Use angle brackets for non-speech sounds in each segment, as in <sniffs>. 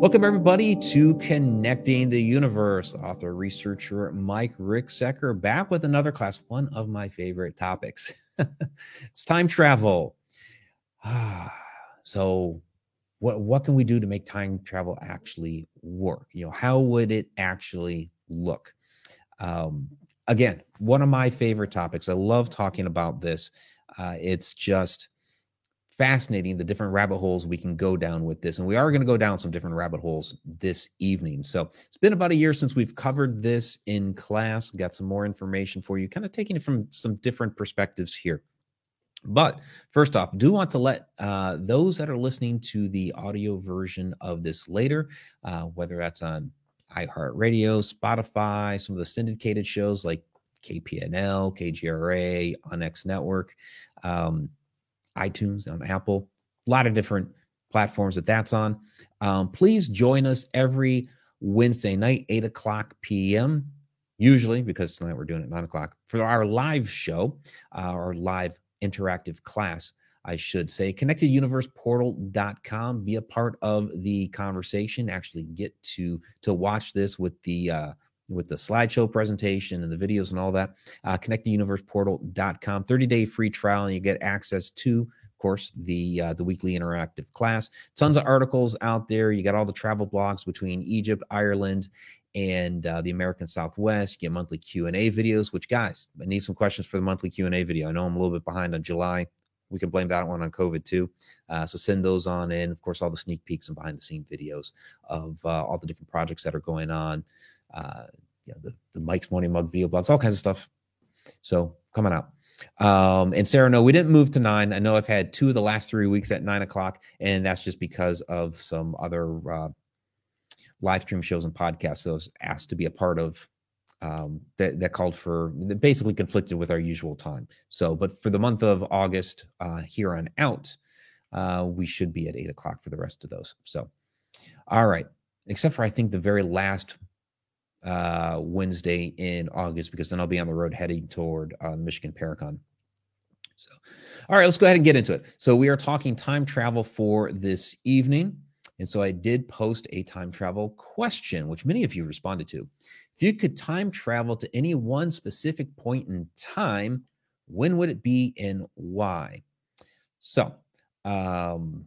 Welcome, everybody, to Connecting the Universe. Author, researcher Mike Ricksecker back with another class, one of my favorite topics. <laughs> it's time travel. <sighs> so, what, what can we do to make time travel actually work? You know, how would it actually look? Um, again, one of my favorite topics. I love talking about this. Uh, it's just fascinating the different rabbit holes we can go down with this. And we are going to go down some different rabbit holes this evening. So it's been about a year since we've covered this in class, got some more information for you, kind of taking it from some different perspectives here. But first off, do want to let uh, those that are listening to the audio version of this later, uh, whether that's on iHeartRadio, Spotify, some of the syndicated shows like KPNL, KGRA, OnX Network, um, iTunes, on Apple, a lot of different platforms that that's on. Um, please join us every Wednesday night, 8 o'clock p.m. Usually, because tonight we're doing it 9 o'clock for our live show, uh, our live interactive class, I should say. ConnectedUniversePortal.com. Be a part of the conversation. Actually, get to to watch this with the uh, with the slideshow presentation and the videos and all that. Uh, ConnectedUniversePortal.com. 30 day free trial, and you get access to, course, the uh, the weekly interactive class. Tons of articles out there. You got all the travel blogs between Egypt, Ireland, and uh, the American Southwest. You get monthly Q and A videos. Which guys, I need some questions for the monthly Q and A video. I know I'm a little bit behind on July. We can blame that one on COVID too. Uh, so send those on in. Of course, all the sneak peeks and behind the scene videos of uh, all the different projects that are going on uh, you know, the, the Mike's Morning Mug video blogs, all kinds of stuff. So coming out. Um, and Sarah, no, we didn't move to nine. I know I've had two of the last three weeks at nine o'clock, and that's just because of some other uh, live stream shows and podcasts. Those asked to be a part of um, that, that called for that basically conflicted with our usual time. So, but for the month of August, uh, here on out, uh, we should be at eight o'clock for the rest of those. So, all right, except for I think the very last uh, Wednesday in August because then I'll be on the road heading toward uh, Michigan Paracon. So, all right, let's go ahead and get into it. So, we are talking time travel for this evening. And so, I did post a time travel question, which many of you responded to. If you could time travel to any one specific point in time, when would it be and why? So, um,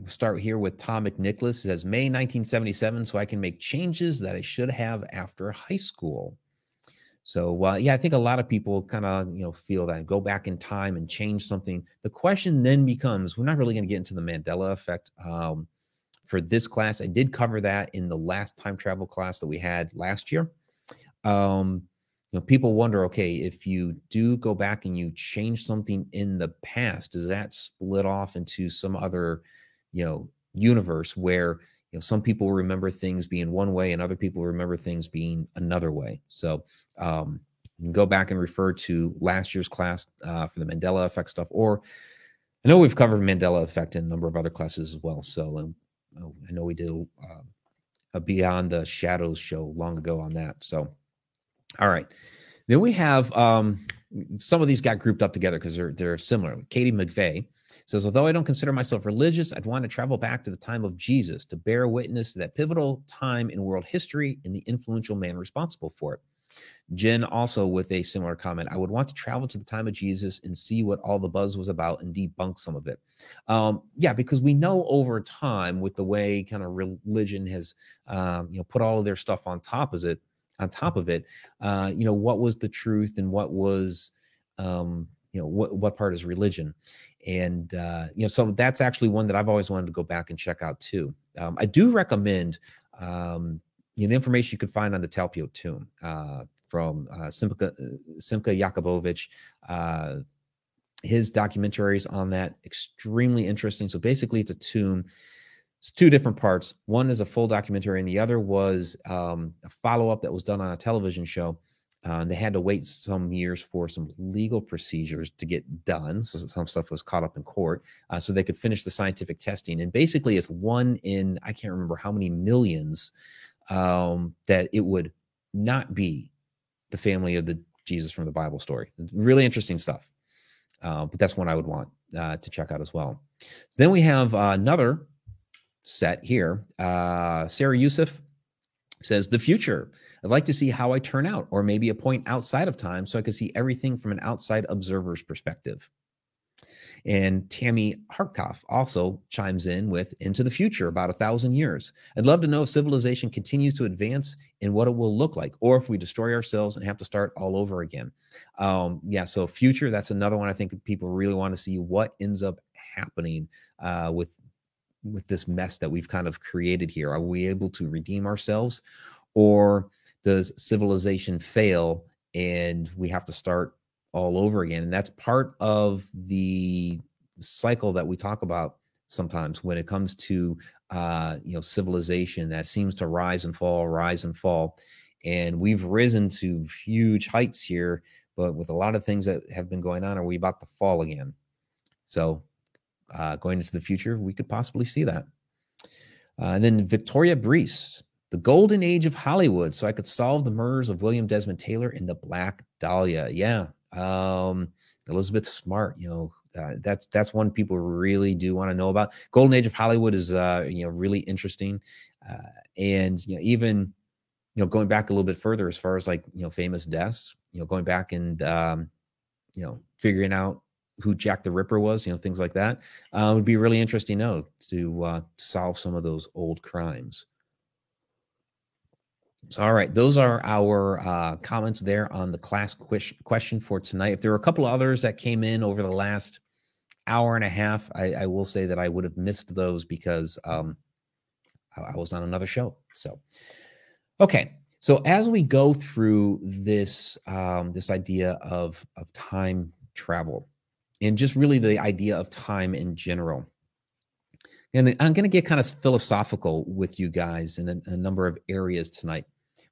We'll start here with Tom McNicholas. It says May 1977, so I can make changes that I should have after high school. So uh, yeah, I think a lot of people kind of you know feel that go back in time and change something. The question then becomes: We're not really going to get into the Mandela effect um, for this class. I did cover that in the last time travel class that we had last year. Um, you know, people wonder: Okay, if you do go back and you change something in the past, does that split off into some other you know universe where you know some people remember things being one way and other people remember things being another way. So um you can go back and refer to last year's class uh, for the mandela effect stuff or i know we've covered mandela effect in a number of other classes as well so um, oh, i know we did uh, a beyond the shadows show long ago on that so all right. Then we have um some of these got grouped up together because they're they're similar katie mcveigh says, although I don't consider myself religious, I'd want to travel back to the time of Jesus to bear witness to that pivotal time in world history and the influential man responsible for it. Jen also with a similar comment. I would want to travel to the time of Jesus and see what all the buzz was about and debunk some of it. Um, yeah, because we know over time with the way kind of religion has, um, you know, put all of their stuff on top of it, on top of it, uh, you know, what was the truth and what was, um, you know what what part is religion and uh, you know so that's actually one that i've always wanted to go back and check out too. Um, i do recommend um, you know, the information you can find on the talpiot tomb uh, from uh, Simcha, uh, Simcha Jacobovici uh, his documentaries on that extremely interesting. So basically it's a tomb it's two different parts. One is a full documentary and the other was um, a follow-up that was done on a television show uh, they had to wait some years for some legal procedures to get done. So some stuff was caught up in court, uh, so they could finish the scientific testing. And basically, it's one in I can't remember how many millions um, that it would not be the family of the Jesus from the Bible story. Really interesting stuff. Uh, but that's one I would want uh, to check out as well. So then we have uh, another set here. Uh, Sarah Youssef says, The future. I'd like to see how I turn out, or maybe a point outside of time so I could see everything from an outside observer's perspective. And Tammy Hartkoff also chimes in with Into the Future, about a thousand years. I'd love to know if civilization continues to advance and what it will look like, or if we destroy ourselves and have to start all over again. Um, yeah, so future, that's another one I think people really want to see what ends up happening uh, with with this mess that we've kind of created here. Are we able to redeem ourselves, or does civilization fail and we have to start all over again. And that's part of the cycle that we talk about sometimes when it comes to uh, you know civilization that seems to rise and fall, rise and fall. And we've risen to huge heights here, but with a lot of things that have been going on, are we about to fall again? So, uh, going into the future, we could possibly see that. Uh, and then Victoria Brees, the golden age of Hollywood, so I could solve the murders of William Desmond Taylor and the Black Dahlia. Yeah, um, Elizabeth Smart, you know, uh, that's that's one people really do want to know about. Golden Age of Hollywood is uh, you know really interesting, uh, and you know even you know going back a little bit further as far as like you know famous deaths, you know going back and um, you know figuring out who Jack the Ripper was, you know things like that uh, would be really interesting know to uh, to solve some of those old crimes. So, all right, those are our uh, comments there on the class question for tonight. If there were a couple others that came in over the last hour and a half, I, I will say that I would have missed those because um, I, I was on another show. So, okay, so as we go through this um, this idea of of time travel and just really the idea of time in general, and I'm going to get kind of philosophical with you guys in a, a number of areas tonight.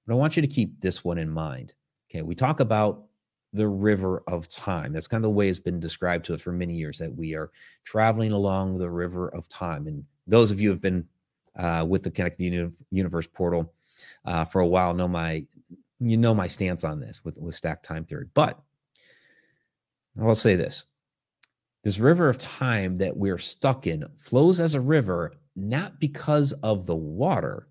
But I want you to keep this one in mind. Okay, we talk about the river of time. That's kind of the way it's been described to us for many years that we are traveling along the river of time. And those of you who have been uh, with the Connected Universe portal uh, for a while know my you know my stance on this with, with stack time theory. But I'll say this this river of time that we're stuck in flows as a river not because of the water,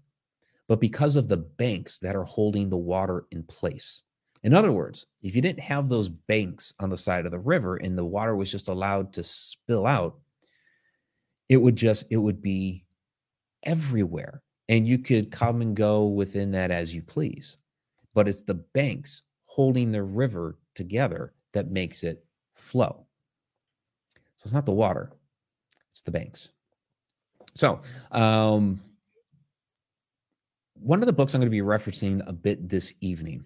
but because of the banks that are holding the water in place. In other words, if you didn't have those banks on the side of the river and the water was just allowed to spill out, it would just, it would be everywhere. And you could come and go within that as you please. But it's the banks holding the river together that makes it flow. So it's not the water, it's the banks. So, um, one of the books I'm going to be referencing a bit this evening.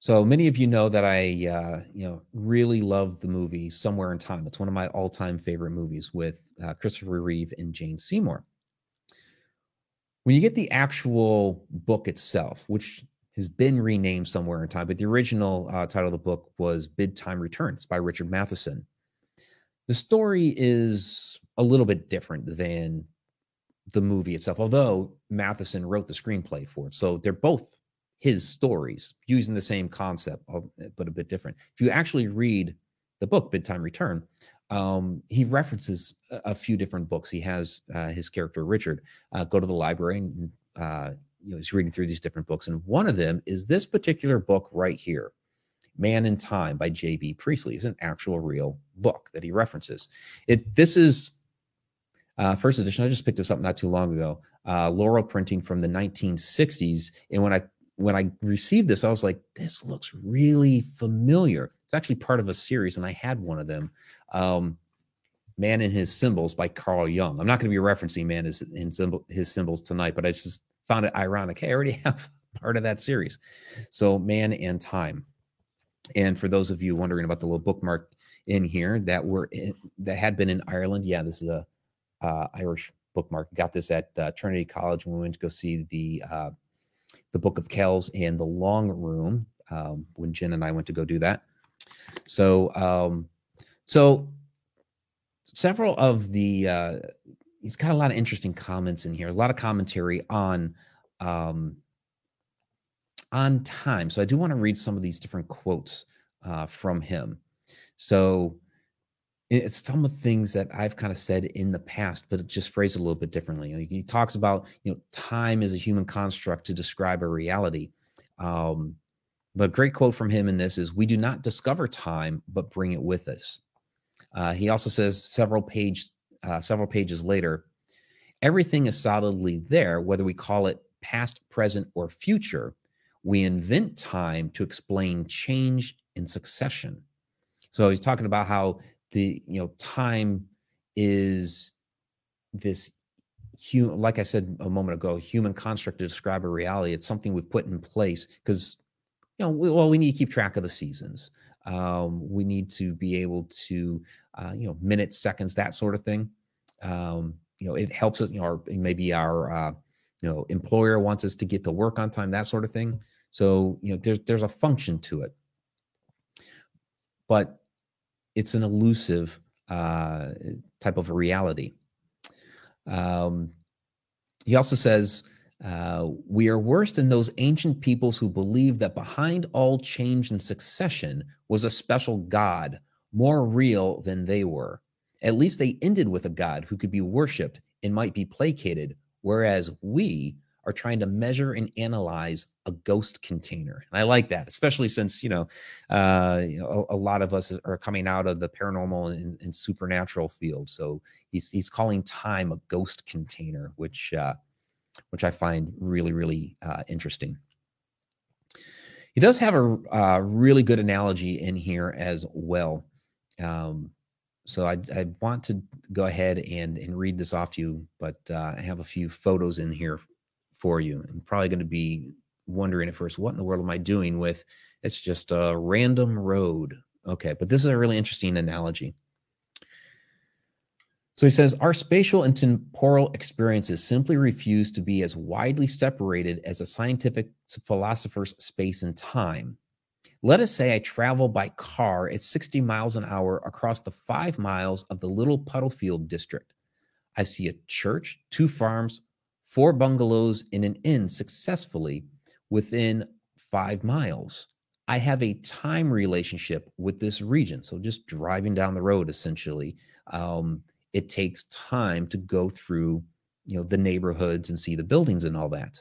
So many of you know that I, uh, you know, really love the movie Somewhere in Time. It's one of my all-time favorite movies with uh, Christopher Reeve and Jane Seymour. When you get the actual book itself, which has been renamed Somewhere in Time, but the original uh, title of the book was Bid Time Returns by Richard Matheson. The story is a little bit different than the movie itself, although Matheson wrote the screenplay for it. So they're both his stories using the same concept, but a bit different. If you actually read the book, Bid Time Return, um, he references a, a, few different books. He has uh, his character, Richard, uh, go to the library and uh, you know, he's reading through these different books. And one of them is this particular book right here. Man in Time by J.B. Priestley is an actual real book that he references. It this is uh, first edition. I just picked this up not too long ago. Uh, Laurel printing from the 1960s. And when I when I received this, I was like, this looks really familiar. It's actually part of a series, and I had one of them. Um, Man and His Symbols by Carl Jung. I'm not going to be referencing Man symbol, his symbols tonight, but I just found it ironic. Hey, I already <laughs> have part of that series. So Man and Time. And for those of you wondering about the little bookmark in here that were in, that had been in Ireland, yeah, this is a uh, Irish bookmark. Got this at uh, Trinity College when we went to go see the uh, the Book of Kells and the Long Room um, when Jen and I went to go do that. So um, so several of the uh, he's got a lot of interesting comments in here, a lot of commentary on um, on time. So I do want to read some of these different quotes uh, from him. So it's some of the things that I've kind of said in the past, but just phrased a little bit differently. He talks about, you know, time is a human construct to describe a reality. Um, but great quote from him in this is, "We do not discover time, but bring it with us." Uh, he also says several page, uh, several pages later, everything is solidly there, whether we call it past, present, or future. We invent time to explain change in succession. So he's talking about how the you know time is this human like i said a moment ago human construct to describe a reality. It's something we've put in place because you know we, well we need to keep track of the seasons. Um, we need to be able to uh, you know minutes seconds that sort of thing. Um, you know it helps us you know our, maybe our uh, you know employer wants us to get to work on time that sort of thing so you know there's there's a function to it but it's an elusive uh, type of reality. Um, he also says, uh, We are worse than those ancient peoples who believed that behind all change and succession was a special God, more real than they were. At least they ended with a God who could be worshiped and might be placated, whereas we are trying to measure and analyze a ghost container. And I like that, especially since, you know, uh, a, a, lot of us are coming out of the paranormal and, and, supernatural field. So he's, he's calling time a ghost container, which, uh, which I find really, really uh, interesting. He does have a uh, really good analogy in here as well. Um, so I, I, want to go ahead and, and read this off to you, but uh, I have a few photos in here for you. I'm probably going to be wondering at first, what in the world am I doing with? It's just a random road. Okay, but this is a really interesting analogy. So he says, Our spatial and temporal experiences simply refuse to be as widely separated as a scientific philosopher's space and time. Let us say I travel by car at 60 miles an hour across the five miles of the Little Puddlefield district. I see a church, two farms, four bungalows in an inn successfully within five miles. I have a time relationship with this region. So just driving down the road, essentially, um, it takes time to go through, you know, the neighborhoods and see the buildings and all that.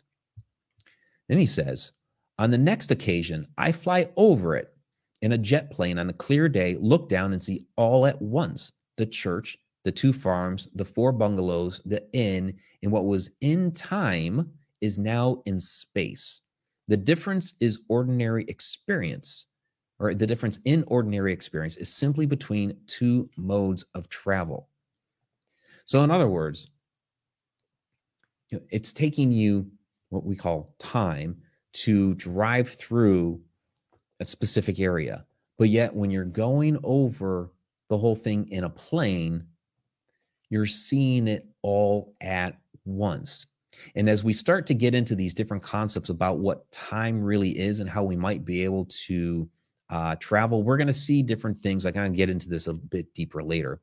Then he says, on the next occasion, I fly over it in a jet plane on a clear day, look down and see all at once the church, the two farms, the four bungalows, the inn, and what was in time is now in space. The difference is ordinary experience, or the difference in ordinary experience is simply between two modes of travel. So, in other words, it's taking you what we call time to drive through a specific area. But yet, when you're going over the whole thing in a plane, you're seeing it all at once. And as we start to get into these different concepts about what time really is and how we might be able to uh, travel, we're going to see different things. I kind of get into this a bit deeper later,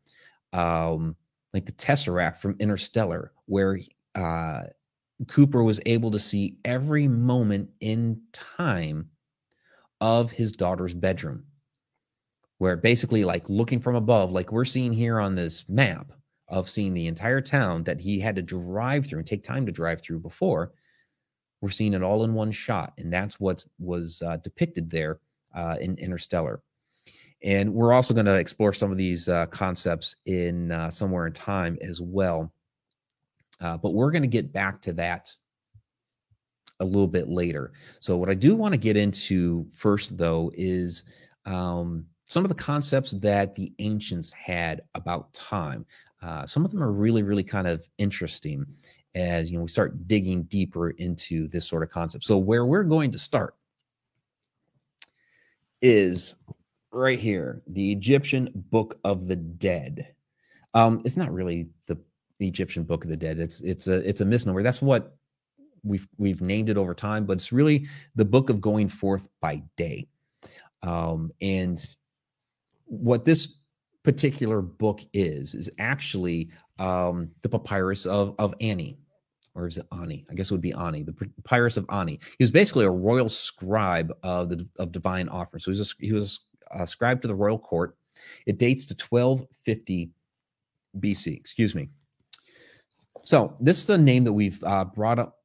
um, like the Tesseract from Interstellar, where uh, Cooper was able to see every moment in time of his daughter's bedroom, where basically, like looking from above, like we're seeing here on this map, of seeing the entire town that he had to drive through and take time to drive through before. We're seeing it all in one shot, and that's what was uh, depicted there uh, in Interstellar. And we're also going to explore some of these uh, concepts in uh, somewhere in time as well. Uh, but we're going to get back to that a little bit later. So, what I do want to get into first, though, is um, some of the concepts that the ancients had about time. Uh, some of them are really, really kind of interesting as you know we start digging deeper into this sort of concept. So where we're going to start is right here, the Egyptian Book of the Dead. Um, it's not really the Egyptian Book of the Dead. It's it's a it's a misnomer. That's what we've we've named it over time, but it's really the Book of Going Forth by Day. Um, and what this particular book is is actually um, the papyrus of of Ani, or is it Ani? I guess it would be Ani, the papyrus of Ani. He was basically a royal scribe of the of divine offering. So he was a, he was a scribe to the royal court, It dates to 1250 BC. Excuse me. So this is a name that we've uh, brought up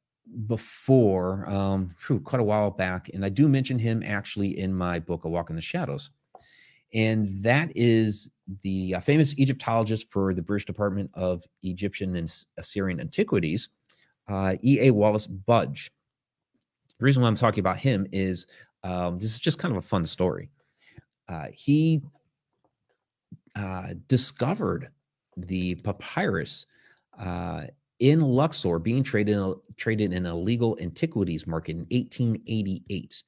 before, um, whew, quite a while back, and I do mention him actually in my book, A Walk in the Shadows, and that is the uh, famous Egyptologist for the British Department of Egyptian and Assyrian Antiquities, uh, E. A. Wallis Budge. The reason why I'm talking about him is um, this is just kind of a fun story. Uh, he uh, discovered the papyrus uh, in Luxor being traded traded in a legal antiquities market in 1888.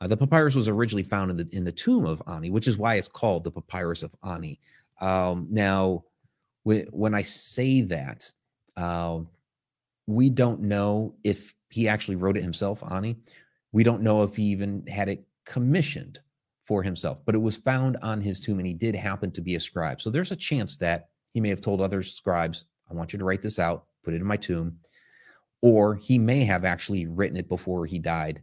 Uh, the papyrus was originally found in the in the tomb of Ani, which is why it's called the papyrus of Ani. Um, now, when, I say that, uh, we don't know if he actually wrote it himself, Ani. We don't know if he even had it commissioned for himself, but it was found on his tomb and he did happen to be a scribe. So there's a chance that he may have told other scribes, I want you to write this out, put it in my tomb. Or he may have actually written it before he died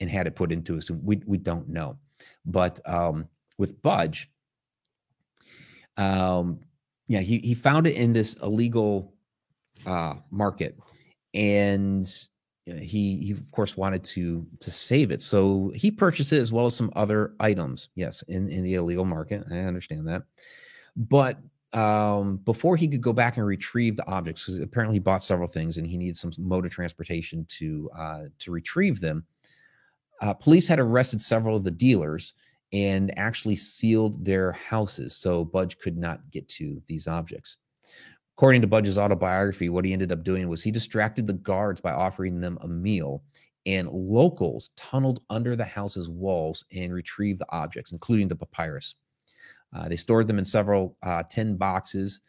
and had it put into tomb. We, we don't know. But um, with Budge, um, yeah, he, he found it in this illegal uh, market. And he, he of course wanted to to save it so he purchased it as well as some other items yes in in the illegal market i understand that but um, before he could go back and retrieve the objects, because apparently he bought several things and he needs some mode of transportation to uh, to retrieve them. Uh, police had arrested several of the dealers and actually sealed their houses, so Budge could not get to these objects. According to Budge's autobiography, what he ended up doing was he distracted the guards by offering them a meal, and locals tunneled under the house's walls and retrieved the objects, including the papyrus. Uh, they stored them in several uh, tin boxes,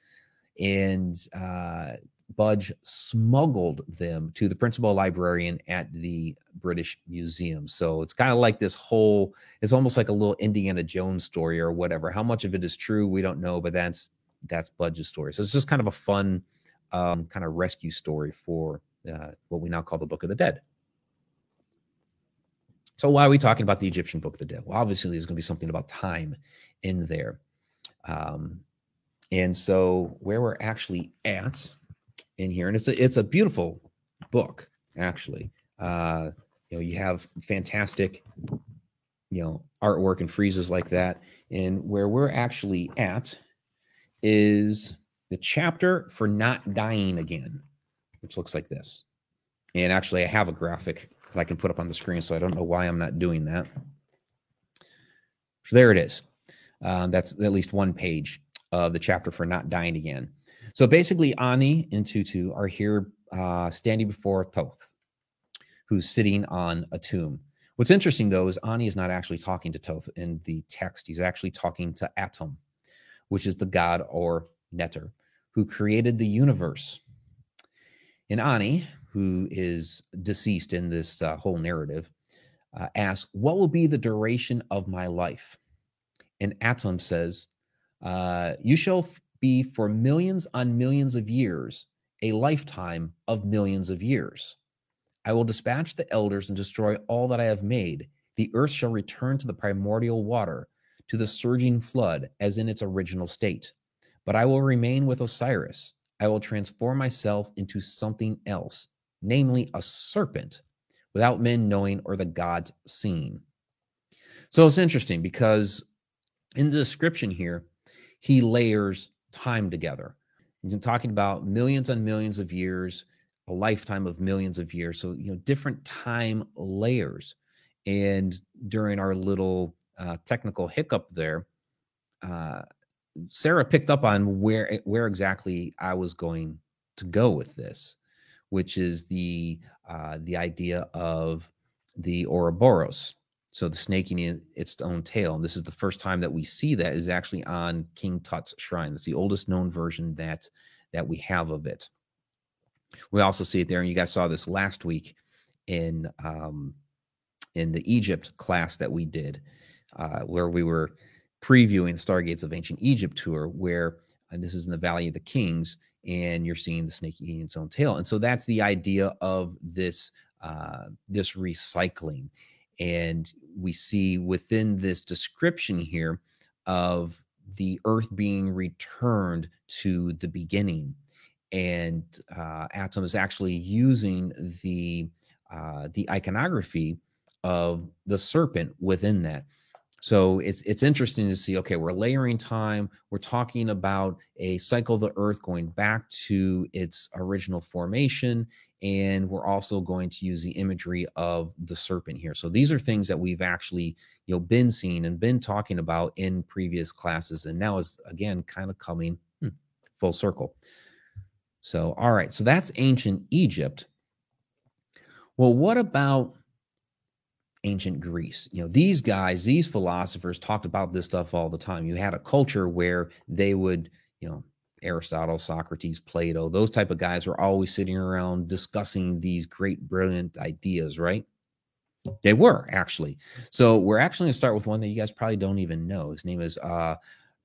and uh, Budge smuggled them to the principal librarian at the British Museum. So it's kind of like this whole, it's almost like a little Indiana Jones story or whatever. How much of it is true, we don't know, but that's that's Budge's story. So it's just kind of a fun um, kind of rescue story for uh, what we now call the Book of the Dead. So why are we talking about the Egyptian Book of the Dead? Well, obviously there's going to be something about time in there. Um, and so where we're actually at in here, and it's a it's a beautiful book actually. Uh, you know, you have fantastic, you know, artwork and friezes like that. And where we're actually at is the chapter for not dying again, which looks like this. And actually, I have a graphic that I can put up on the screen, so I don't know why I'm not doing that. So there it is. Uh, that's at least one page of the chapter for not dying again. So basically, Ani and Tutu are here uh, standing before Thoth, who's sitting on a tomb. What's interesting, though, is Ani is not actually talking to Thoth in the text. He's actually talking to Atum, which is the god or Neter, who created the universe. And Ani, who is deceased in this uh, whole narrative, uh, asks, What will be the duration of my life? And Atum says, uh, You shall be for millions on millions of years, a lifetime of millions of years. I will dispatch the elders and destroy all that I have made. The earth shall return to the primordial water, to the surging flood, as in its original state. But I will remain with Osiris. I will transform myself into something else, namely a serpent, without men knowing or the gods seeing. So it's interesting because in the description here, he layers time together. He's talking about millions and millions of years, a lifetime of millions of years. So, you know, different time layers. And during our little uh, technical hiccup there, uh, Sarah picked up on where where exactly I was going to go with this which is the uh, the idea of the Ouroboros. So the snaking in its own tail. And this is the first time that we see that is actually on King Tut's shrine. That's the oldest known version that that we have of it. We also see it there, and you guys saw this last week in um, in the Egypt class that we did, uh, where we were previewing Stargates of Ancient Egypt tour, where and this is in the Valley of the Kings, and you're seeing the snake eating its own tail. And so that's the idea of this uh, this recycling. And we see within this description here of the earth being returned to the beginning. And uh, Atum is actually using the uh, the iconography of the serpent within that so it's it's interesting to see okay we're layering time we're talking about a cycle of the earth going back to its original formation and we're also going to use the imagery of the serpent here. So these are things that we've actually you know been seeing and been talking about in previous classes and now is again kind of coming hmm, full circle. So all right so that's ancient egypt. Well what about ancient greece you know these guys these philosophers talked about this stuff all the time you had a culture where they would you know Aristotle, Socrates, Plato, those type of guys were always sitting around discussing these great, brilliant ideas, right? They were actually. So we're actually going to start with one that you guys probably don't even know. His name is uh,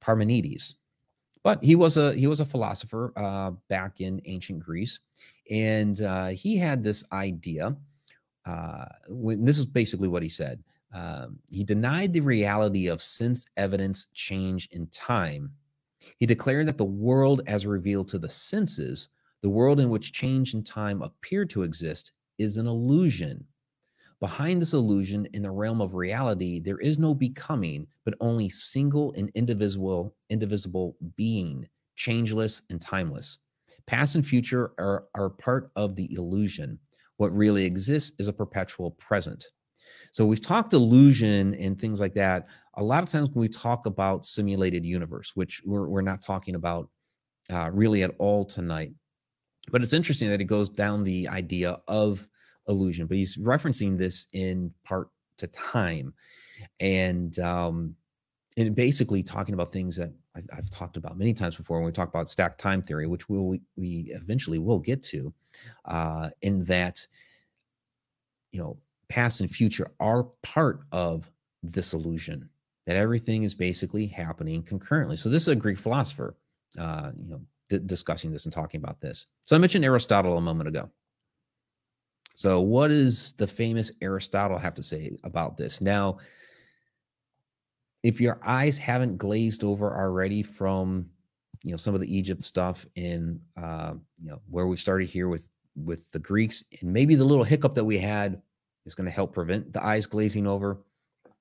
Parmenides, but he was a he was a philosopher uh, back in ancient Greece, and uh, he had this idea. Uh, when, this is basically what he said. Um, he denied the reality of sense evidence change in time he declared that the world as revealed to the senses, the world in which change and time appear to exist, is an illusion. Behind this illusion, in the realm of reality, there is no becoming, but only single and indivisible, indivisible being, changeless and timeless. Past and future are, are part of the illusion. What really exists is a perpetual present. So we've talked illusion and things like that. A lot of times when we talk about simulated universe, which we're, we're not talking about uh, really at all tonight, but it's interesting that it goes down the idea of illusion. But he's referencing this in part to time, and um, and basically talking about things that I've, talked about many times before when we talk about stacked time theory, which we'll, we we eventually will get to, uh, in that you know past and future are part of this illusion that everything is basically happening concurrently. So this is a Greek philosopher, uh, you know, d- discussing this and talking about this. So I mentioned Aristotle a moment ago. So what does the famous Aristotle have to say about this? Now, if your eyes haven't glazed over already from you know some of the Egypt stuff in uh, you know where we started here with with the Greeks and maybe the little hiccup that we had is going to help prevent the eyes glazing over.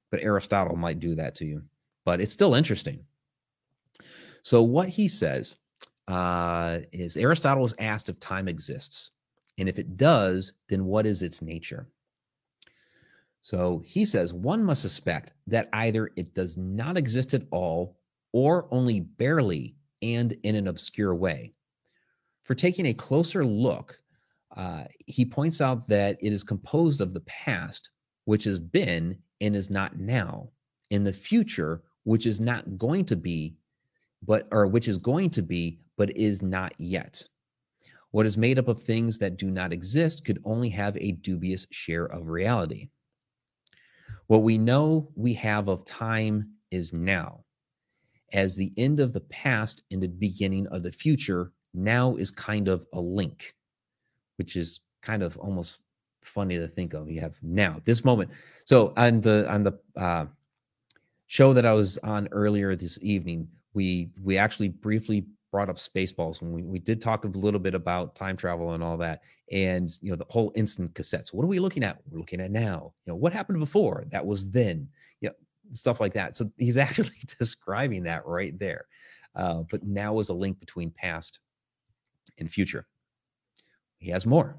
But Aristotle might do that to you. But it's still interesting. So, what he says uh, is Aristotle is asked if time exists. And if it does, then what is its nature? So he says one must suspect that either it does not exist at all or only barely and in an obscure way. For taking a closer look, uh, he points out that it is composed of the past, which has been and is not now, in the future, which is not going to be, but or which is going to be, but is not yet. What is made up of things that do not exist could only have a dubious share of reality. What we know we have of time is now. As the end of the past and the beginning of the future, now is kind of a link which is kind of almost funny to think of. You have now this moment. So on the on the uh, show that I was on earlier this evening, we we actually briefly brought up spaceballs when we, we did talk a little bit about time travel and all that and you know the whole instant cassettes. What are we looking at? We're looking at now. You know what happened before that was then? Yeah stuff like that. So he's <laughs> actually describing that right there. Uh, but now is a link between past and future. He has more.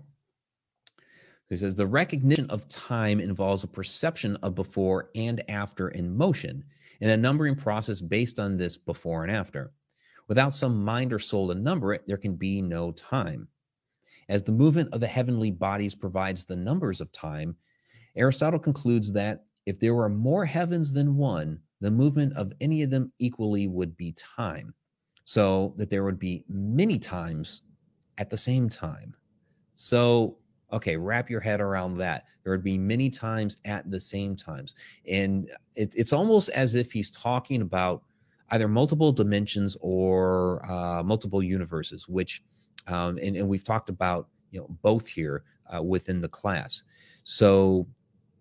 He says the recognition of time involves a perception of before and after in motion and a numbering process based on this before and after. Without some mind or soul to number it, there can be no time. As the movement of the heavenly bodies provides the numbers of time, Aristotle concludes that if there were more heavens than one, the movement of any of them equally would be time. So that there would be many times at the same time. So, okay, wrap your head around that. There would be many times at the same times. And it, it's almost as if he's talking about either multiple dimensions or uh, multiple universes, which, um, and, and we've talked about, you know, both here uh, within the class. So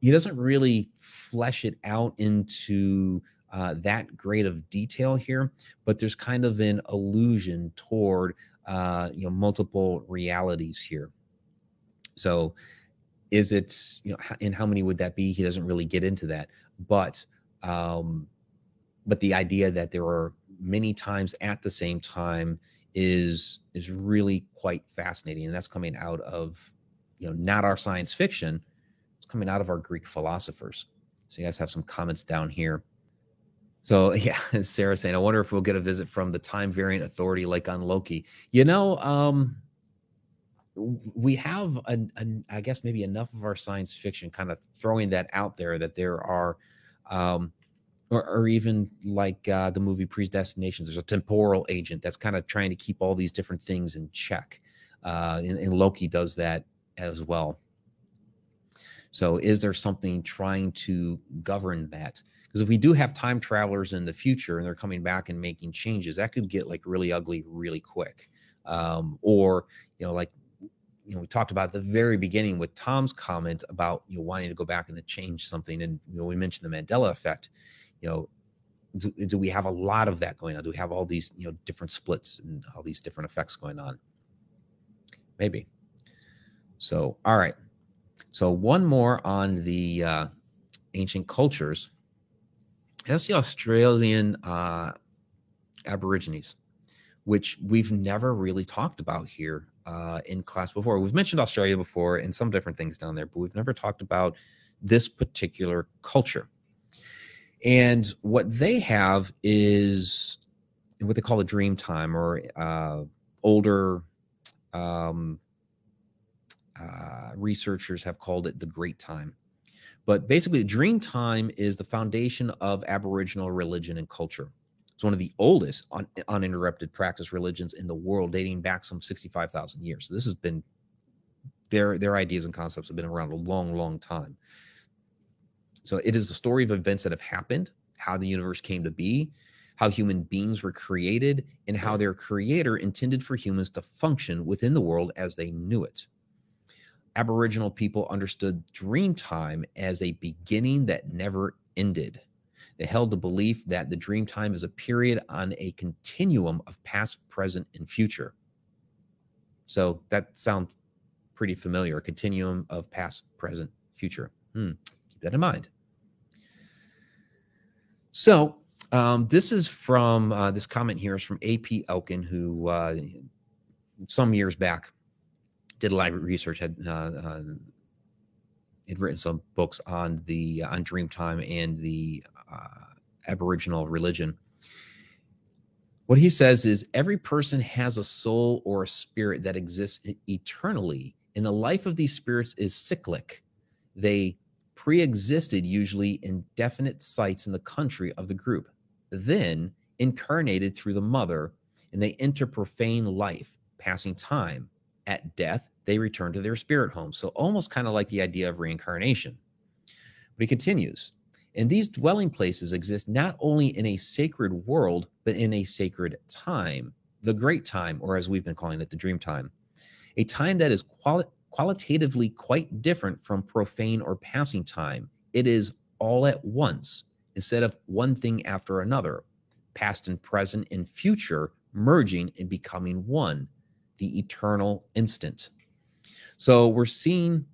he doesn't really flesh it out into uh, that great of detail here, but there's kind of an allusion toward uh, you know multiple realities here. So, is it you know and how many would that be? He doesn't really get into that, but um, but the idea that there are many times at the same time is is really quite fascinating, and that's coming out of you know not our science fiction. It's coming out of our Greek philosophers. So you guys have some comments down here. So <laughs> yeah, Sarah saying, I wonder if we'll get a visit from the time variant authority like on Loki. You know, um, we have an, an, I guess maybe enough of our science fiction kind of throwing that out there that there are um or, or even like uh, the movie predestinations. There's a temporal agent that's kind of trying to keep all these different things in check uh and, and loki does that as well. So is there something trying to govern that? Because if we do have time travelers in the future and they're coming back and making changes that could get like really ugly really quick. Um, or you know like you know we talked about the very beginning with Tom's comment about you know wanting to go back and change something, and you know we mentioned the Mandela effect. You know, do, do we have a lot of that going on? Do we have all these you know different splits and all these different effects going on? Maybe. So all right. So one more on the uh, ancient cultures. That's the Australian uh, Aborigines, which we've never really talked about here uh, in class before. We've mentioned Australia before and some different things down there, but we've never talked about this particular culture. And what they have is what they call a dream time, or uh, older um, uh, researchers have called it the great time. But basically, dream time is the foundation of Aboriginal religion and culture. It's one of the oldest un- uninterrupted practice religions in the world, dating back some 65,000 years. So this has been their their ideas and concepts have been around a long, long time. So it is the story of events that have happened, how the universe came to be, how human beings were created, and how their creator intended for humans to function within the world as they knew it. Aboriginal people understood dream time as a beginning that never ended. They held the belief that the dream time is a period on a continuum of past, present, and future. So that sounds pretty familiar. A continuum of past, present, future. Hmm. Keep that in mind. So um, this is from uh, this comment here is from AP Elkin, who uh, some years back did a lot of research, had uh, uh had written some books on the on Dreamtime and the uh, Aboriginal religion. What he says is every person has a soul or a spirit that exists eternally, and the life of these spirits is cyclic. They pre existed usually in definite sites in the country of the group, then incarnated through the mother, and they enter profane life, passing time. At death, they return to their spirit home. So, almost kind of like the idea of reincarnation. But he continues and these dwelling places exist not only in a sacred world, but in a sacred time, the great time, or as we've been calling it, the dream time, a time that is quali- qualitatively quite different from profane or passing time. It is all at once instead of one thing after another, past and present and future merging and becoming one, the eternal instant. So we're seeing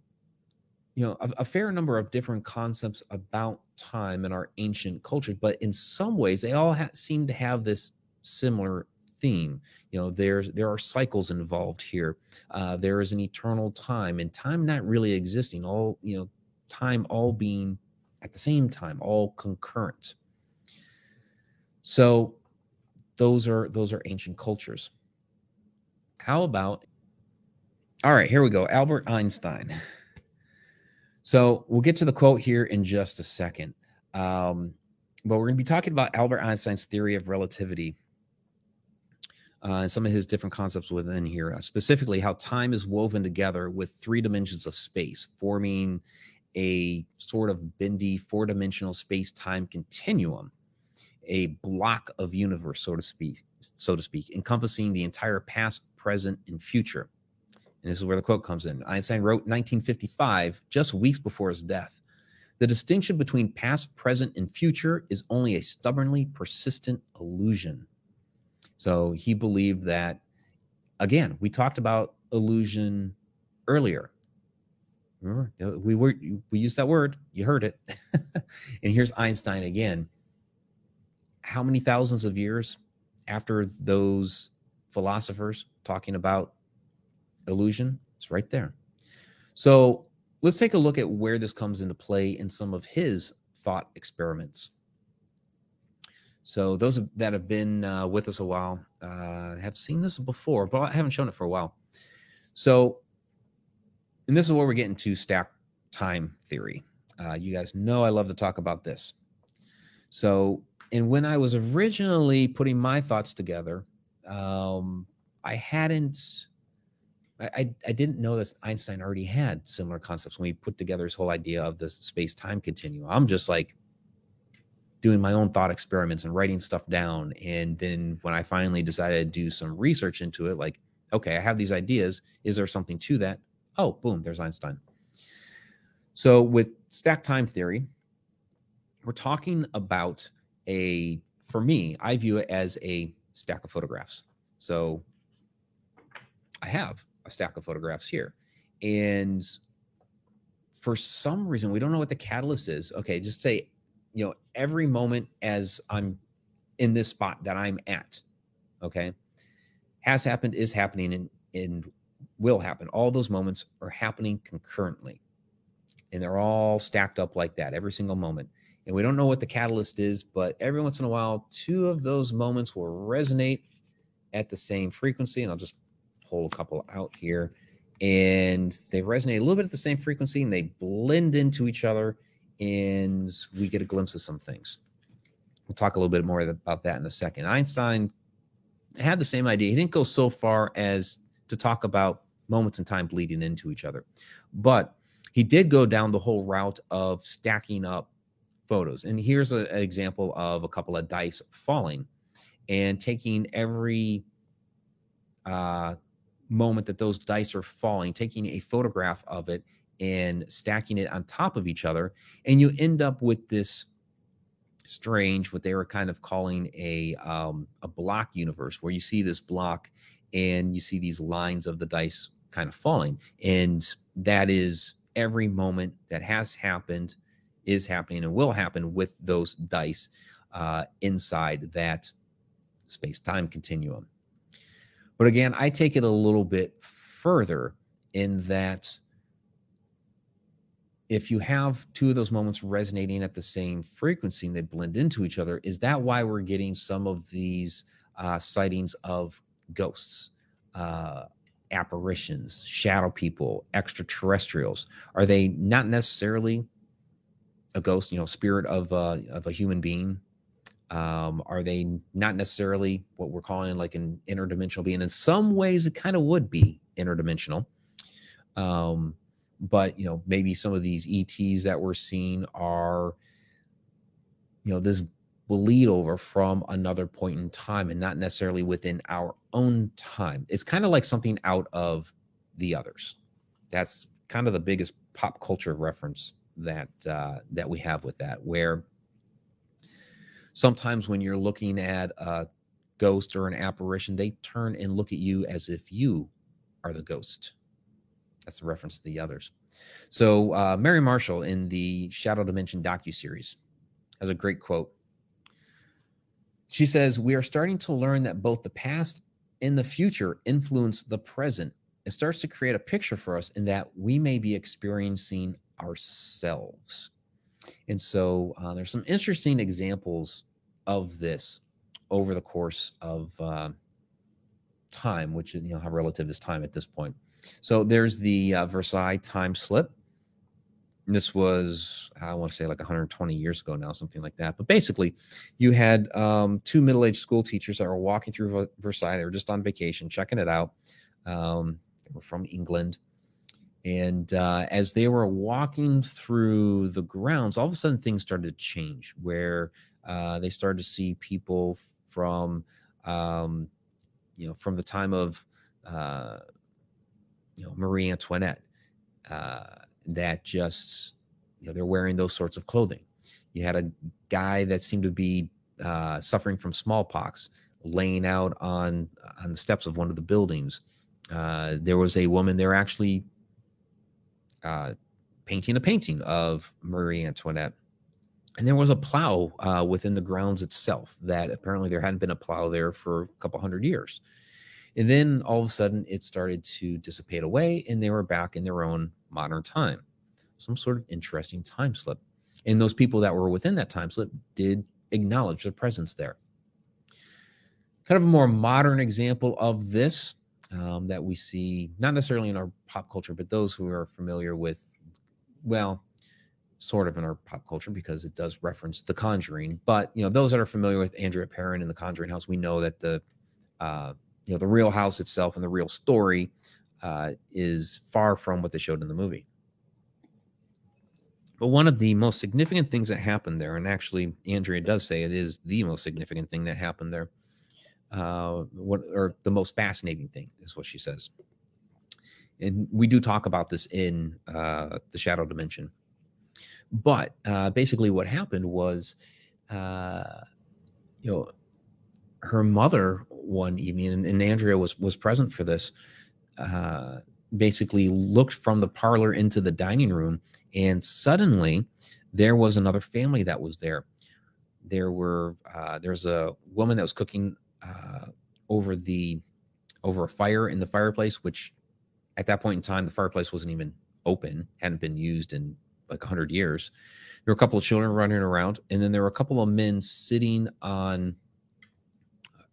you know a, a, fair number of different concepts about time in our ancient cultures but in some ways they all ha- seem to have this similar theme you know there's there are cycles involved here. Uh, there is an eternal time and time not really existing all you know time all being at the same time all concurrent. So those are those are ancient cultures. How about all right here we go albert einstein. <laughs> So we'll get to the quote here in just a second. Um, but we're going to be talking about Albert Einstein's theory of relativity uh, and some of his different concepts within here, uh, specifically how time is woven together with three dimensions of space, forming a sort of bendy four dimensional space time continuum, a block of universe, so to speak, so to speak, encompassing the entire past, present, and future. And this is where the quote comes in. Einstein wrote 1955, just weeks before his death, The distinction between past, present, and future is only a stubbornly persistent illusion. So he believed that, again, we talked about illusion earlier. Remember, we were we used that word. You heard it. <laughs> and here's Einstein again. How many thousands of years after those philosophers talking about illusion? It's right there. So let's take a look at where this comes into play in some of his thought experiments. So those that have been uh, with us a while uh, have seen this before, but I haven't shown it for a while. So, and this is where we're getting to stack time theory. Uh, you guys know I love to talk about this. So, and when I was originally putting my thoughts together, um, I hadn't, I, I didn't know that Einstein already had similar concepts when we put together his whole idea of the space time continuum. I'm just like doing my own thought experiments and writing stuff down. And then when I finally decided to do some research into it, like, okay, I have these ideas. Is there something to that? Oh, boom, there's Einstein. So with stack time theory, we're talking about a, for me, I view it as a stack of photographs. So I have a stack of photographs here. And for some reason, we don't know what the catalyst is. Okay, just say, you know, every moment as I'm in this spot that I'm at, okay, has happened, is happening, and, and will happen. All those moments are happening concurrently. And they're all stacked up like that every single moment. And we don't know what the catalyst is, but every once in a while, two of those moments will resonate at the same frequency. And I'll just pull a couple out here. And they resonate a little bit at the same frequency and they blend into each other. And we get a glimpse of some things. We'll talk a little bit more about that in a second. Einstein had the same idea. He didn't go so far as to talk about moments in time bleeding into each other, but he did go down the whole route of stacking up photos. And here's a, an example of a couple of dice falling and taking every uh, moment that those dice are falling, taking a photograph of it and stacking it on top of each other. And you end up with this strange, what they were kind of calling a um, a block universe, where you see this block and you see these lines of the dice kind of falling, and that is every moment that has happened, is happening, and will happen with those dice uh, inside that space time continuum. But again, I take it a little bit further in that if you have two of those moments resonating at the same frequency and they blend into each other, is that why we're getting some of these uh, sightings of ghosts, uh, apparitions, shadow people, extraterrestrials? Are they not necessarily a ghost, you know, spirit of uh, of a human being? Um, are they not necessarily what we're calling like an interdimensional being? In some ways, it kind of would be interdimensional. Um, but you know maybe some of these ets that we're seeing are you know this will lead over from another point in time and not necessarily within our own time. It's kind of like something out of the others. That's kind of the biggest pop culture reference that uh, that we have with that where sometimes when you're looking at a ghost or an apparition they turn and look at you as if you are the ghost that's a reference to the others. So uh, Mary Marshall in the Shadow Dimension docu series has a great quote. She says, "We are starting to learn that both the past and the future influence the present. It starts to create a picture for us in that we may be experiencing ourselves." And so uh, there's some interesting examples of this over the course of uh, time, which you know how relative is time at this point. So there's the uh, Versailles time slip. This was, I want to say, like 120 years ago now, something like that. But basically, you had um, two middle aged school teachers that were walking through Versailles. They were just on vacation, checking it out. Um, they were from England. And uh, as they were walking through the grounds, all of a sudden things started to change where uh, they started to see people from, um, you know, from the time of uh, you know Marie Antoinette uh, that just you know, they're wearing those sorts of clothing. You had a guy that seemed to be uh, suffering from smallpox, laying out on on the steps of one of the buildings. Uh, there was a woman there actually uh, painting a painting of Marie Antoinette. And there was a plow uh, within the grounds itself that apparently there hadn't been a plow there for a couple hundred years. And then all of a sudden it started to dissipate away and they were back in their own modern time. Some sort of interesting time slip. And those people that were within that time slip did acknowledge their presence there. Kind of a more modern example of this um, that we see, not necessarily in our pop culture, but those who are familiar with, well, sort of in our pop culture because it does reference The Conjuring. But you know, those that are familiar with Andrea Perron and The Conjuring House, we know that the uh, know the real house itself and the real story uh, is far from what they showed in the movie. But one of the most significant things that happened there, and actually Andrea does say it is the most significant thing that happened there, uh, what or the most fascinating thing is what she says. And we do talk about this in uh, the shadow dimension. But uh, basically, what happened was, uh, you know, her mother one evening, and, and Andrea was was present for this. Uh, basically, looked from the parlor into the dining room and suddenly there was another family that was there there were uh, there's a woman that was cooking uh, over the over a fire in the fireplace which at that point in time the fireplace wasn't even open hadn't been used in like 100 years there were a couple of children running around and then there were a couple of men sitting on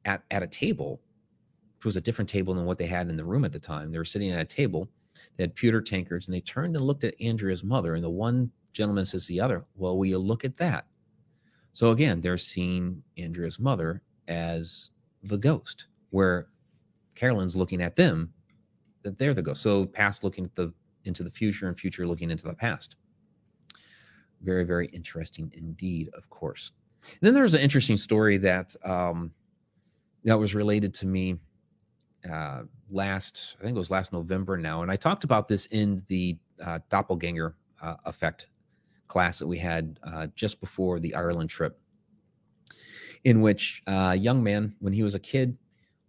at, at a table which was a different table than what they had in the room at the time they were sitting at a table they had pewter tankards, and they turned and looked at Andrea's mother. And the one gentleman says to the other, Well, will you look at that? So again, they're seeing Andrea's mother as the ghost, where Carolyn's looking at them, that they're the ghost. So past looking at the into the future and future looking into the past. Very, very interesting indeed, of course. And then there was an interesting story that um, that was related to me uh, last, I think it was last November now, and I talked about this in the uh, doppelganger uh, effect class that we had uh, just before the Ireland trip, in which uh, a young man, when he was a kid,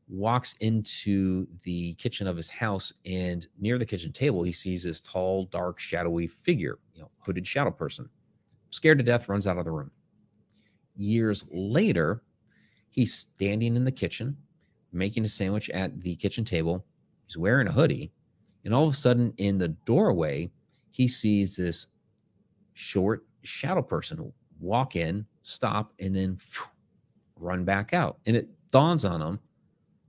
walks into the kitchen of his house, and near the kitchen table, he sees this tall, dark, shadowy figure, you know, hooded shadow person. Scared to death, runs out of the room. Years later, he's standing in the kitchen making a sandwich at the kitchen table. He's wearing a hoodie. And all of a sudden, in the doorway, he sees this short shadow person walk in, stop, and then phew, <sniffs> run back out. And it dawns on him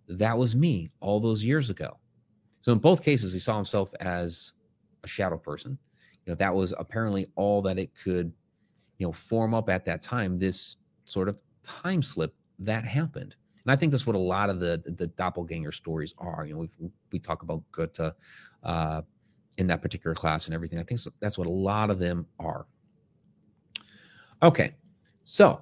that was me all those years ago. So in both cases, he saw himself as a shadow person. You know, that was apparently all that it could, you know, form up at that time. This sort of time slip that happened. And I think that's what a lot of the the doppelganger stories are. You know, we we talk about Goethe uh, in that particular class and everything. I think that's what a lot of them are. Okay, so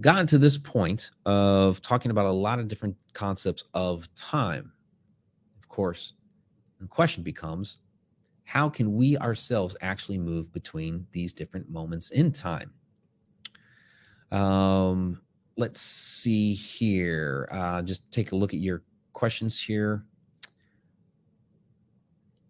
gotten to this point of talking about a lot of different concepts of time. Of course, the question becomes how can we ourselves actually move between these different moments in time? Um, let's see here. Uh, just take a look at your questions here.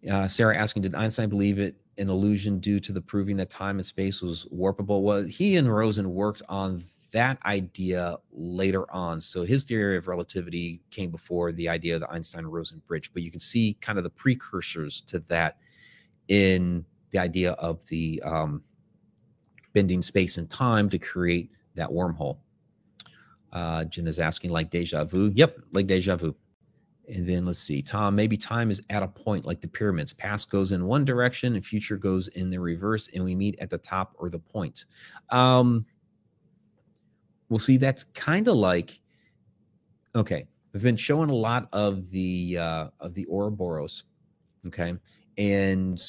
Uh, Sarah asking, did Einstein believe it an illusion due to the proving that time and space was warpable? Well, he and Rosen worked on that idea later on. So his theory of relativity came before the idea of the Einstein-Rosen bridge, but you can see kind of the precursors to that in the idea of the um, bending space and time to create that wormhole. Uh, Jen is asking, like deja vu. Yep, like deja vu. And then let's see, Tom, maybe time is at a point like the pyramids. Past goes in one direction and future goes in the reverse, and we meet at the top or the point. Um, we'll see, that's kind of like, okay, I've been showing a lot of the uh, of the Ouroboros, okay, and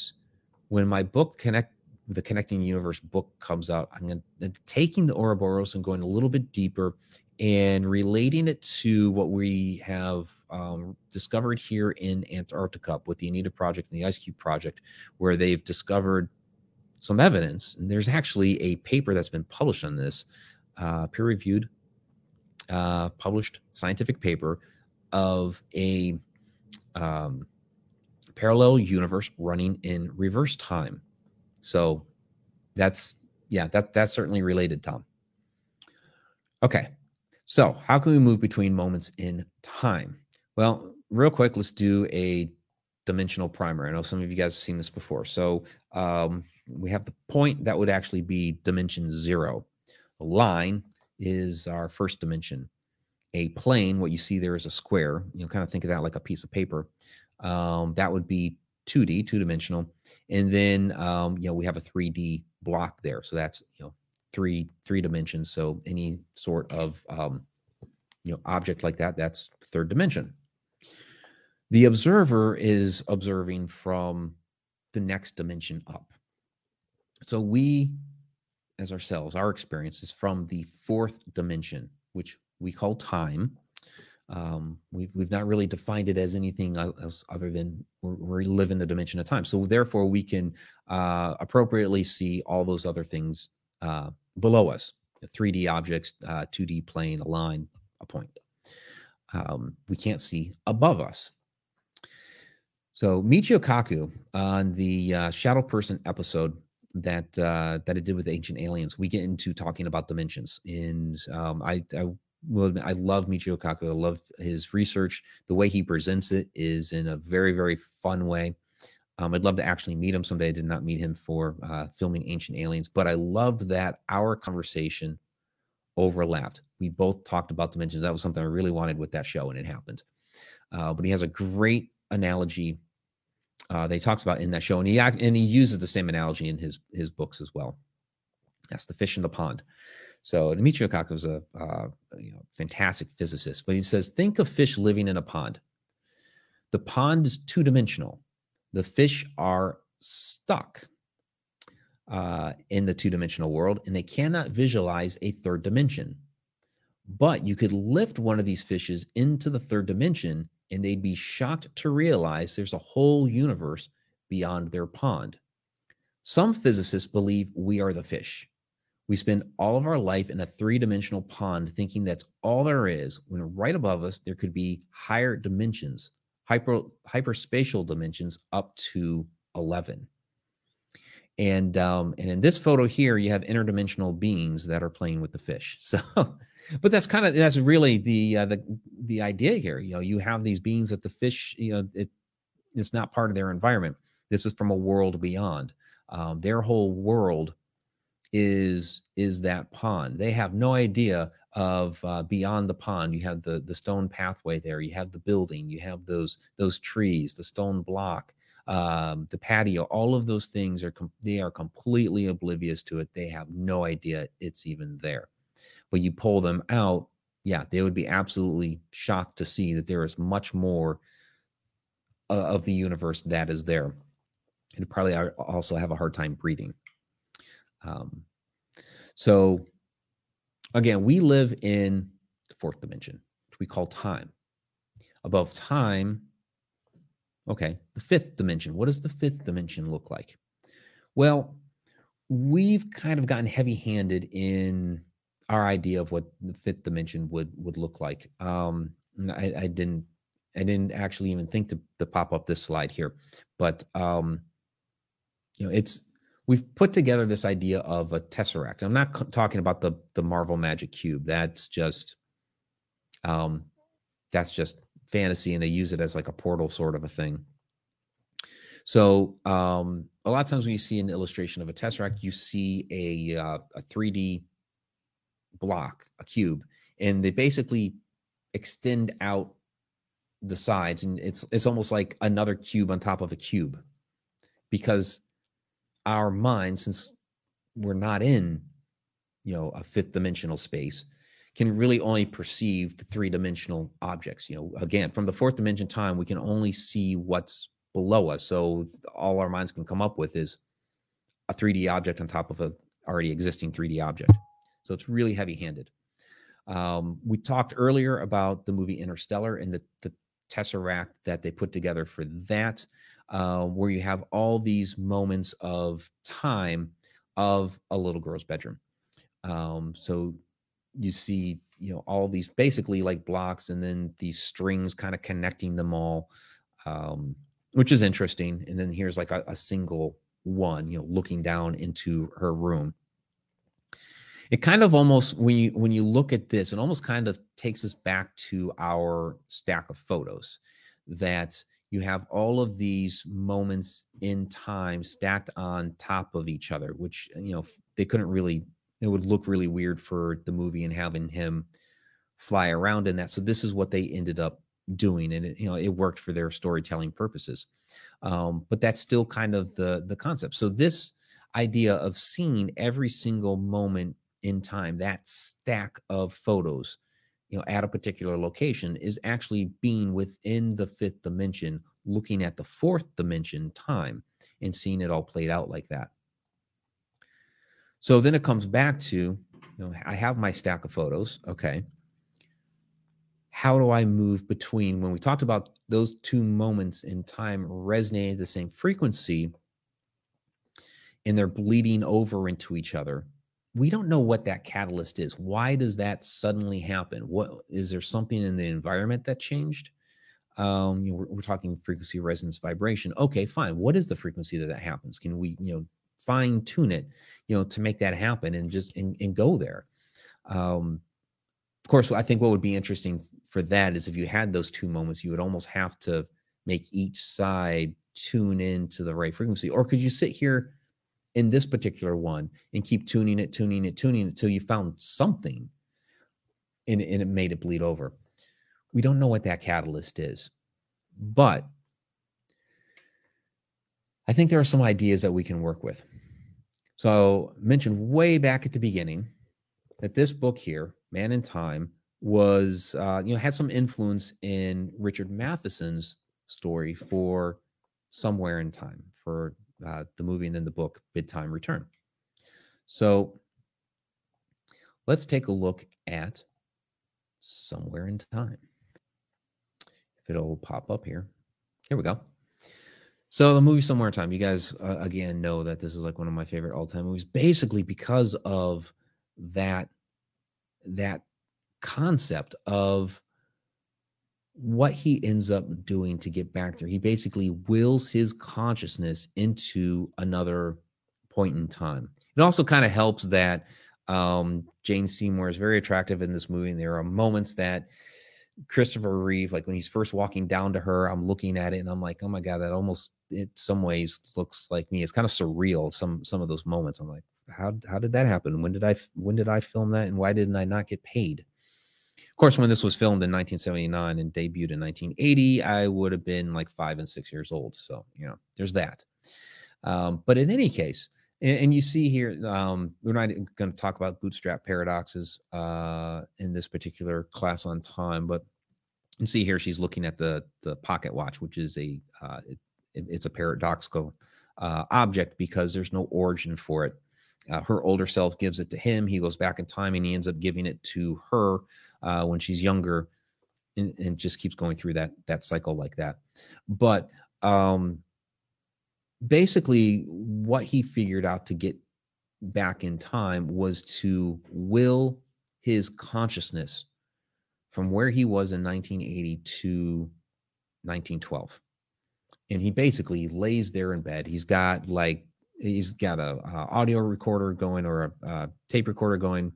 when my book connect the Connecting Universe book comes out, I'm going to taking the Ouroboros and going a little bit deeper and relating it to what we have um, discovered here in Antarctica with the ANITA Project and the IceCube Project, where they've discovered some evidence. And there's actually a paper that's been published on this, uh, peer reviewed, uh, published scientific paper of a um, parallel universe running in reverse time. So that's yeah, that that's certainly related, Tom. Okay. So, how can we move between moments in time? Well, real quick, let's do a dimensional primer. I know some of you guys have seen this before. So, um, we have the point that would actually be dimension zero. A line is our first dimension. A plane, what you see there is a square. You know, kind of think of that like a piece of paper. Um, that would be 2D, two dimensional. And then, um, you know, we have a 3D block there. So that's, you know, three, three dimensions. So any sort of, um, you know, object like that, that's third dimension. The observer is observing from the next dimension up. So we, as ourselves, our experience is from the fourth dimension, which we call time. Um, we've, we've not really defined it as anything else other than we live in the dimension of time. So therefore, we can uh, appropriately see all those other things uh, below us: 3D objects, uh, 2D plane, a line, a point. Um, we can't see above us. So Michio Kaku on the uh, Shadow Person episode that uh, that I did with Ancient Aliens, we get into talking about dimensions. And um, I, I well, I love Michio Kaku. I love his research. The way he presents it is in a very, very fun way. Um, I'd love to actually meet him someday. I did not meet him for uh, filming Ancient Aliens, but I love that our conversation overlapped. We both talked about dimensions. That was something I really wanted with that show, and it happened. Uh, but he has a great analogy uh, that he talks about in that show, and he and he uses the same analogy in his his books as well. That's the fish in the pond. So Michio Kaku is a uh, you know, fantastic physicist, but he says, think of fish living in a pond. The pond is two dimensional. The fish are stuck uh, in the two dimensional world and they cannot visualize a third dimension. But you could lift one of these fishes into the third dimension and they'd be shocked to realize there's a whole universe beyond their pond. Some physicists believe we are the fish. We spend all of our life in a three dimensional pond thinking that's all there is, when right above us, there could be higher dimensions, hyper, hyperspatial dimensions up to 11. And, um, and in this photo here, you have interdimensional beings that are playing with the fish. <laughs> So, but that's kind of that's really the uh, the the idea here. You know, you have these beings that the fish, you know, it, it's not part of their environment. This is from a world beyond. Um, their whole world is is that pond. They have no idea of uh, beyond the pond. You have the the stone pathway there. You have the building. You have those those trees, the stone block, um, the patio. All of those things are com- they are completely oblivious to it. They have no idea it's even there. But you pull them out, yeah, they would be absolutely shocked to see that there is much more uh, of the universe that is there. And probably also have a hard time breathing. Um, so again, we live in the fourth dimension, which we call time. Above time, okay, the fifth dimension. What does the fifth dimension look like? Well, we've kind of gotten heavy-handed in our idea of what the fifth dimension would would look like. Um, I, I didn't I didn't actually even think to, to pop up this slide here, but um, you know, it's we've put together this idea of a tesseract. I'm not c- talking about the the Marvel Magic Cube. That's just um that's just fantasy and they use it as like a portal sort of a thing. So um a lot of times when you see an illustration of a tesseract, you see a uh, a 3D block, a cube, and they basically extend out the sides and it's it's almost like another cube on top of a cube because our mind, since we're not in, you know, a fifth dimensional space, can really only perceive the three dimensional objects. You know, again, from the fourth dimension time, we can only see what's below us. So all our minds can come up with is a 3D object on top of a already existing 3D object. So it's really heavy handed. Um, we talked earlier about the movie Interstellar and the, the tesseract that they put together for that. Uh, where you have all these moments of time of a little girl's bedroom. Um, so you see, you know, all these basically like blocks and then these strings kind of connecting them all, um, which is interesting. And then here's like a, a single one, you know, looking down into her room. It kind of almost when you when you look at this, it almost kind of takes us back to our stack of photos that you have all of these moments in time stacked on top of each other, which you know they couldn't really. It would look really weird for the movie and having him fly around in that. So this is what they ended up doing, and it, you know it worked for their storytelling purposes. Um, but that's still kind of the the concept. So this idea of seeing every single moment in time, that stack of photos you know at a particular location is actually being within the fifth dimension looking at the fourth dimension time and seeing it all played out like that. So then it comes back to you know i have my stack of photos okay? How do i move between when we talked about those two moments in time resonating the same frequency and they're bleeding over into each other we don't know what that catalyst is. Why does that suddenly happen? What is there something in the environment that changed? Um, you know, we're, we're talking frequency, resonance, vibration. Okay, fine. What is the frequency that that happens? Can we, you know, fine tune it, you know, to make that happen and just and, and go there? Um, of course, I think what would be interesting for that is if you had those two moments, you would almost have to make each side tune into the right frequency, or could you sit here? In this particular one and keep tuning it, tuning it, tuning it until you found something and, and it made it bleed over. We don't know what that catalyst is, but I think there are some ideas that we can work with. So, mentioned way back at the beginning that this book here, Man and Time, was uh, you know had some influence in Richard Matheson's story for Somewhere in Time for uh, the movie and then the book Bid Time Return. So let's take a look at Somewhere in Time. If it'll pop up here. Here we go. So the movie Somewhere in Time, you guys uh, again know that this is like one of my favorite all-time movies, basically because of that that concept of what he ends up doing to get back there. He basically wills his consciousness into another point in time. It also kind of helps that um, Jane Seymour is very attractive in this movie. And there are moments that Christopher Reeve, like when he's first walking down to her, I'm looking at it and I'm like, oh my God, that almost in some ways looks like me. It's kind of surreal. Some some of those moments. I'm like, how how did that happen? When did I when did I film that? And why didn't I not get paid? Of course, when this was filmed in 1979 and debuted in 1980, I would have been like five and six years old. So, you know, there's that. Um, but in any case, and, and you see here, um, we're not going to talk about bootstrap paradoxes uh, in this particular class on time, but you see here she's looking at the the pocket watch, which is a uh, it, it's a paradoxical uh, object because there's no origin for it. Uh, her older self gives it to him. He goes back in time and he ends up giving it to her uh, when she's younger, and, and, just keeps going through that that cycle like that. But um, basically, what he figured out to get back in time was to will his consciousness from where he was in 1980 to 1912 and he basically lays there in bed he's got like he's got a, a audio recorder going or a, a, tape recorder going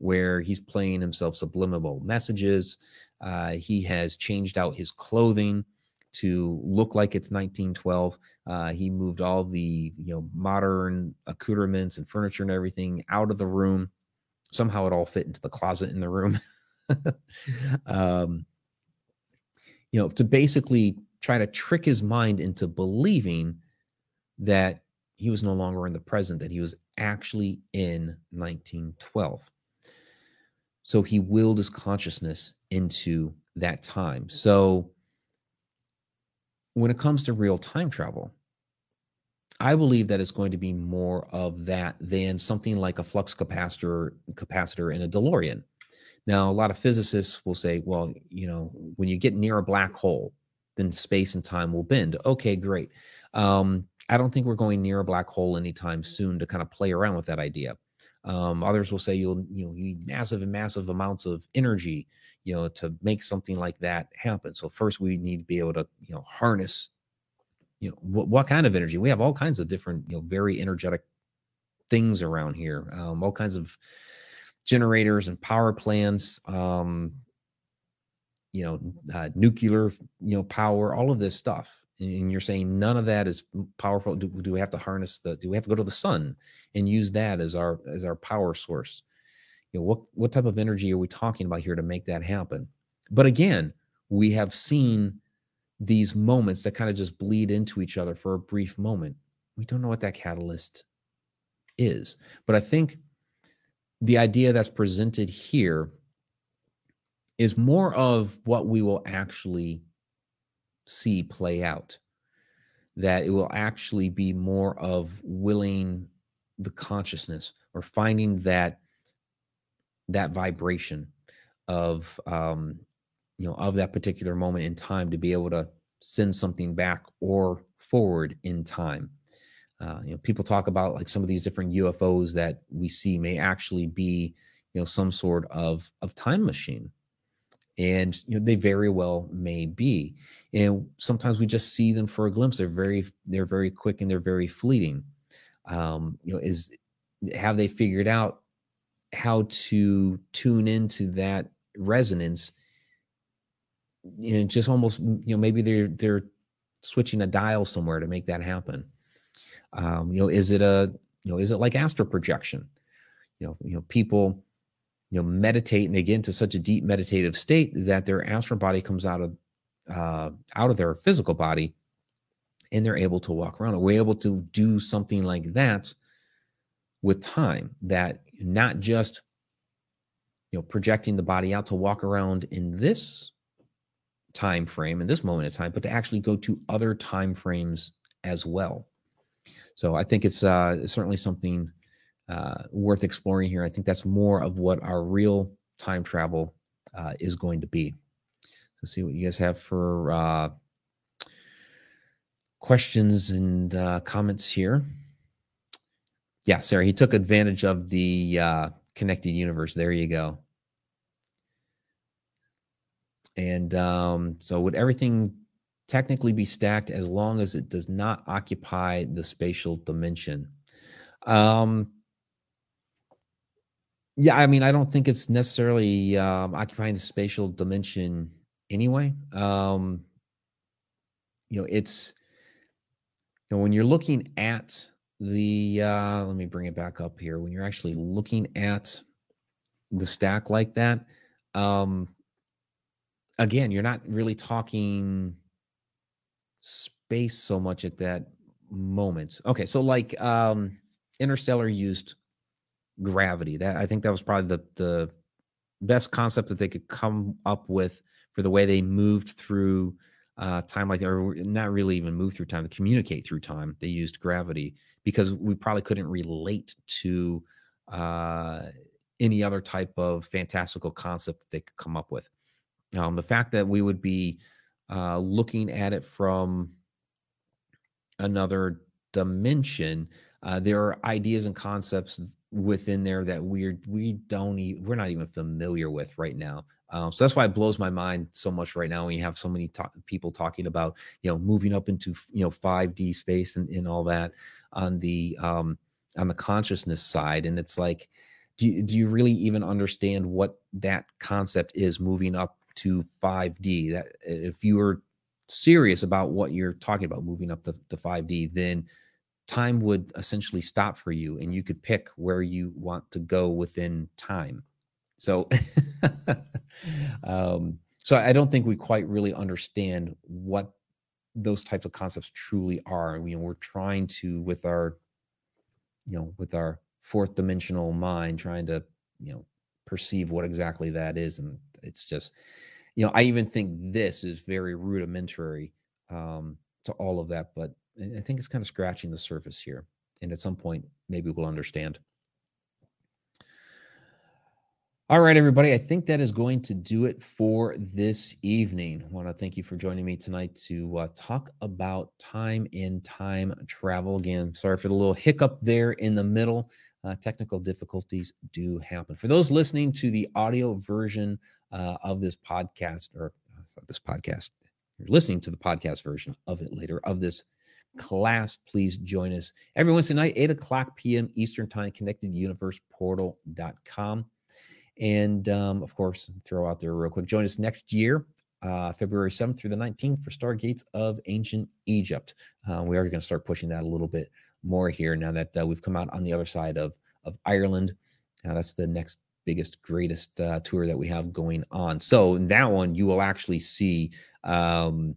where he's playing himself subliminal messages. Uh, he has changed out his clothing to look like it's 1912. Uh, he moved all the you know modern accoutrements and furniture and everything out of the room. Somehow it all fit into the closet in the room. <laughs> um, you know, to basically try to trick his mind into believing that he was no longer in the present, that he was actually in 1912. So he willed his consciousness into that time. So when it comes to real time travel, I believe that it's going to be more of that than something like a flux capacitor capacitor in a DeLorean. Now, a lot of physicists will say, well, you know, when you get near a black hole, then space and time will bend. Okay, great. Um, I don't think we're going near a black hole anytime soon to kind of play around with that idea. Um, others will say you'll you know you need massive and massive amounts of energy, you know, to make something like that happen. So first we need to be able to you know harness, you know, what, what kind of energy? We have all kinds of different you know very energetic things around here, um, all kinds of generators and power plants. Um, you know, uh, nuclear, you know, power, all of this stuff and you're saying none of that is powerful do, do, we have to harness the do we have to go to the sun and use that as our as our power source? You know what what type of energy are we talking about here to make that happen? But again we have seen these moments that kind of just bleed into each other for a brief moment. We don't know what that catalyst is but i think the idea that's presented here is more of what we will actually see play out that it will actually be more of willing the consciousness or finding that that vibration of um you know of that particular moment in time to be able to send something back or forward in time. Uh, you know people talk about like some of these different ufos that we see may actually be you know some sort of of time machine and you know they very well may be and sometimes we just see them for a glimpse they're very they're very quick and they're very fleeting. Um you know is have they figured out how to tune into that resonance? You know just almost you know maybe they're they're switching a dial somewhere to make that happen. Um you know is it a you know is it like astral projection? You know you know people you know meditate and they get into such a deep meditative state that their astral body comes out of uh, out of their physical body and they're able to walk around. we're able to do something like that with time that not just you know projecting the body out to walk around in this time frame in this moment of time but to actually go to other time frames as well so i think it's uh, certainly something uh, worth exploring here. I think that's more of what our real time travel uh, is going to be. So, see what you guys have for uh, questions and uh, comments here. Yeah, Sarah, he took advantage of the uh, connected universe. There you go. And um, so, would everything technically be stacked as long as it does not occupy the spatial dimension? Um, yeah, I mean, I don't think it's necessarily um, occupying the spatial dimension anyway. Um, you know, it's you know when you're looking at the uh, let me bring it back up here. When you're actually looking at the stack like that, um, again, you're not really talking space so much at that moment. Okay, so like um, Interstellar used gravity. That I think that was probably the the best concept that they could come up with for the way they moved through uh, time like or not really even move through time to communicate through time they used gravity because we probably couldn't relate to uh, any other type of fantastical concept that they could come up with um, the fact that we would be uh, looking at it from another dimension uh, there are ideas and concepts within there that we're we don't even we're not even familiar with right now um, so that's why it blows my mind so much right now when you have so many people talking about you know moving up into you know 5d space and, and all that on the um on the consciousness side and it's like do you, do you really even understand what that concept is moving up to 5d that if you are serious about what you're talking about moving up to, to 5d then time would essentially stop for you and you could pick where you want to go within time. So <laughs> um, so i don't think we quite really understand what those types of concepts truly are. You know we're trying to with our you know with our fourth dimensional mind trying to you know perceive what exactly that is and it's just you know i even think this is very rudimentary um to all of that but I think it's kind of scratching the surface here. And at some point, maybe we'll understand. All right, everybody. I think that is going to do it for this evening. I want to thank you for joining me tonight to uh, talk about time in time travel. Again, sorry for the little hiccup there in the middle. Uh, technical difficulties do happen. For those listening to the audio version uh, of this podcast, or uh, this podcast, you're listening to the podcast version of it later of this class, please join us every Wednesday night, 8 o'clock p.m. Eastern Time, connecteduniverseportal.com. And um, of course, throw out there real quick. Join us next year, uh, February 7th through the 19th for Stargates of Ancient Egypt. Uh, we are going to start pushing that a little bit more here now that uh, we've come out on the other side of, of Ireland. Uh, that's the next biggest, greatest uh, tour that we have going on. So in that one, you will actually see um,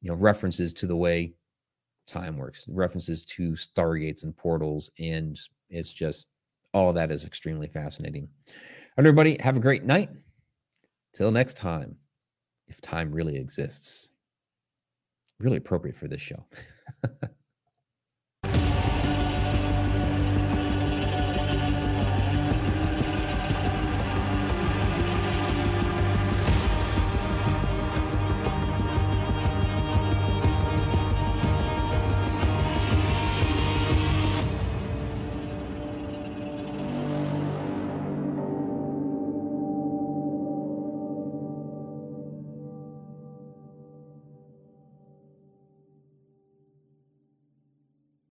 you know references to the way time works, references to stargates and portals, and it's just all of that is extremely fascinating everybody, have a great night. Till next time, if time really exists. Really appropriate for this show. <laughs>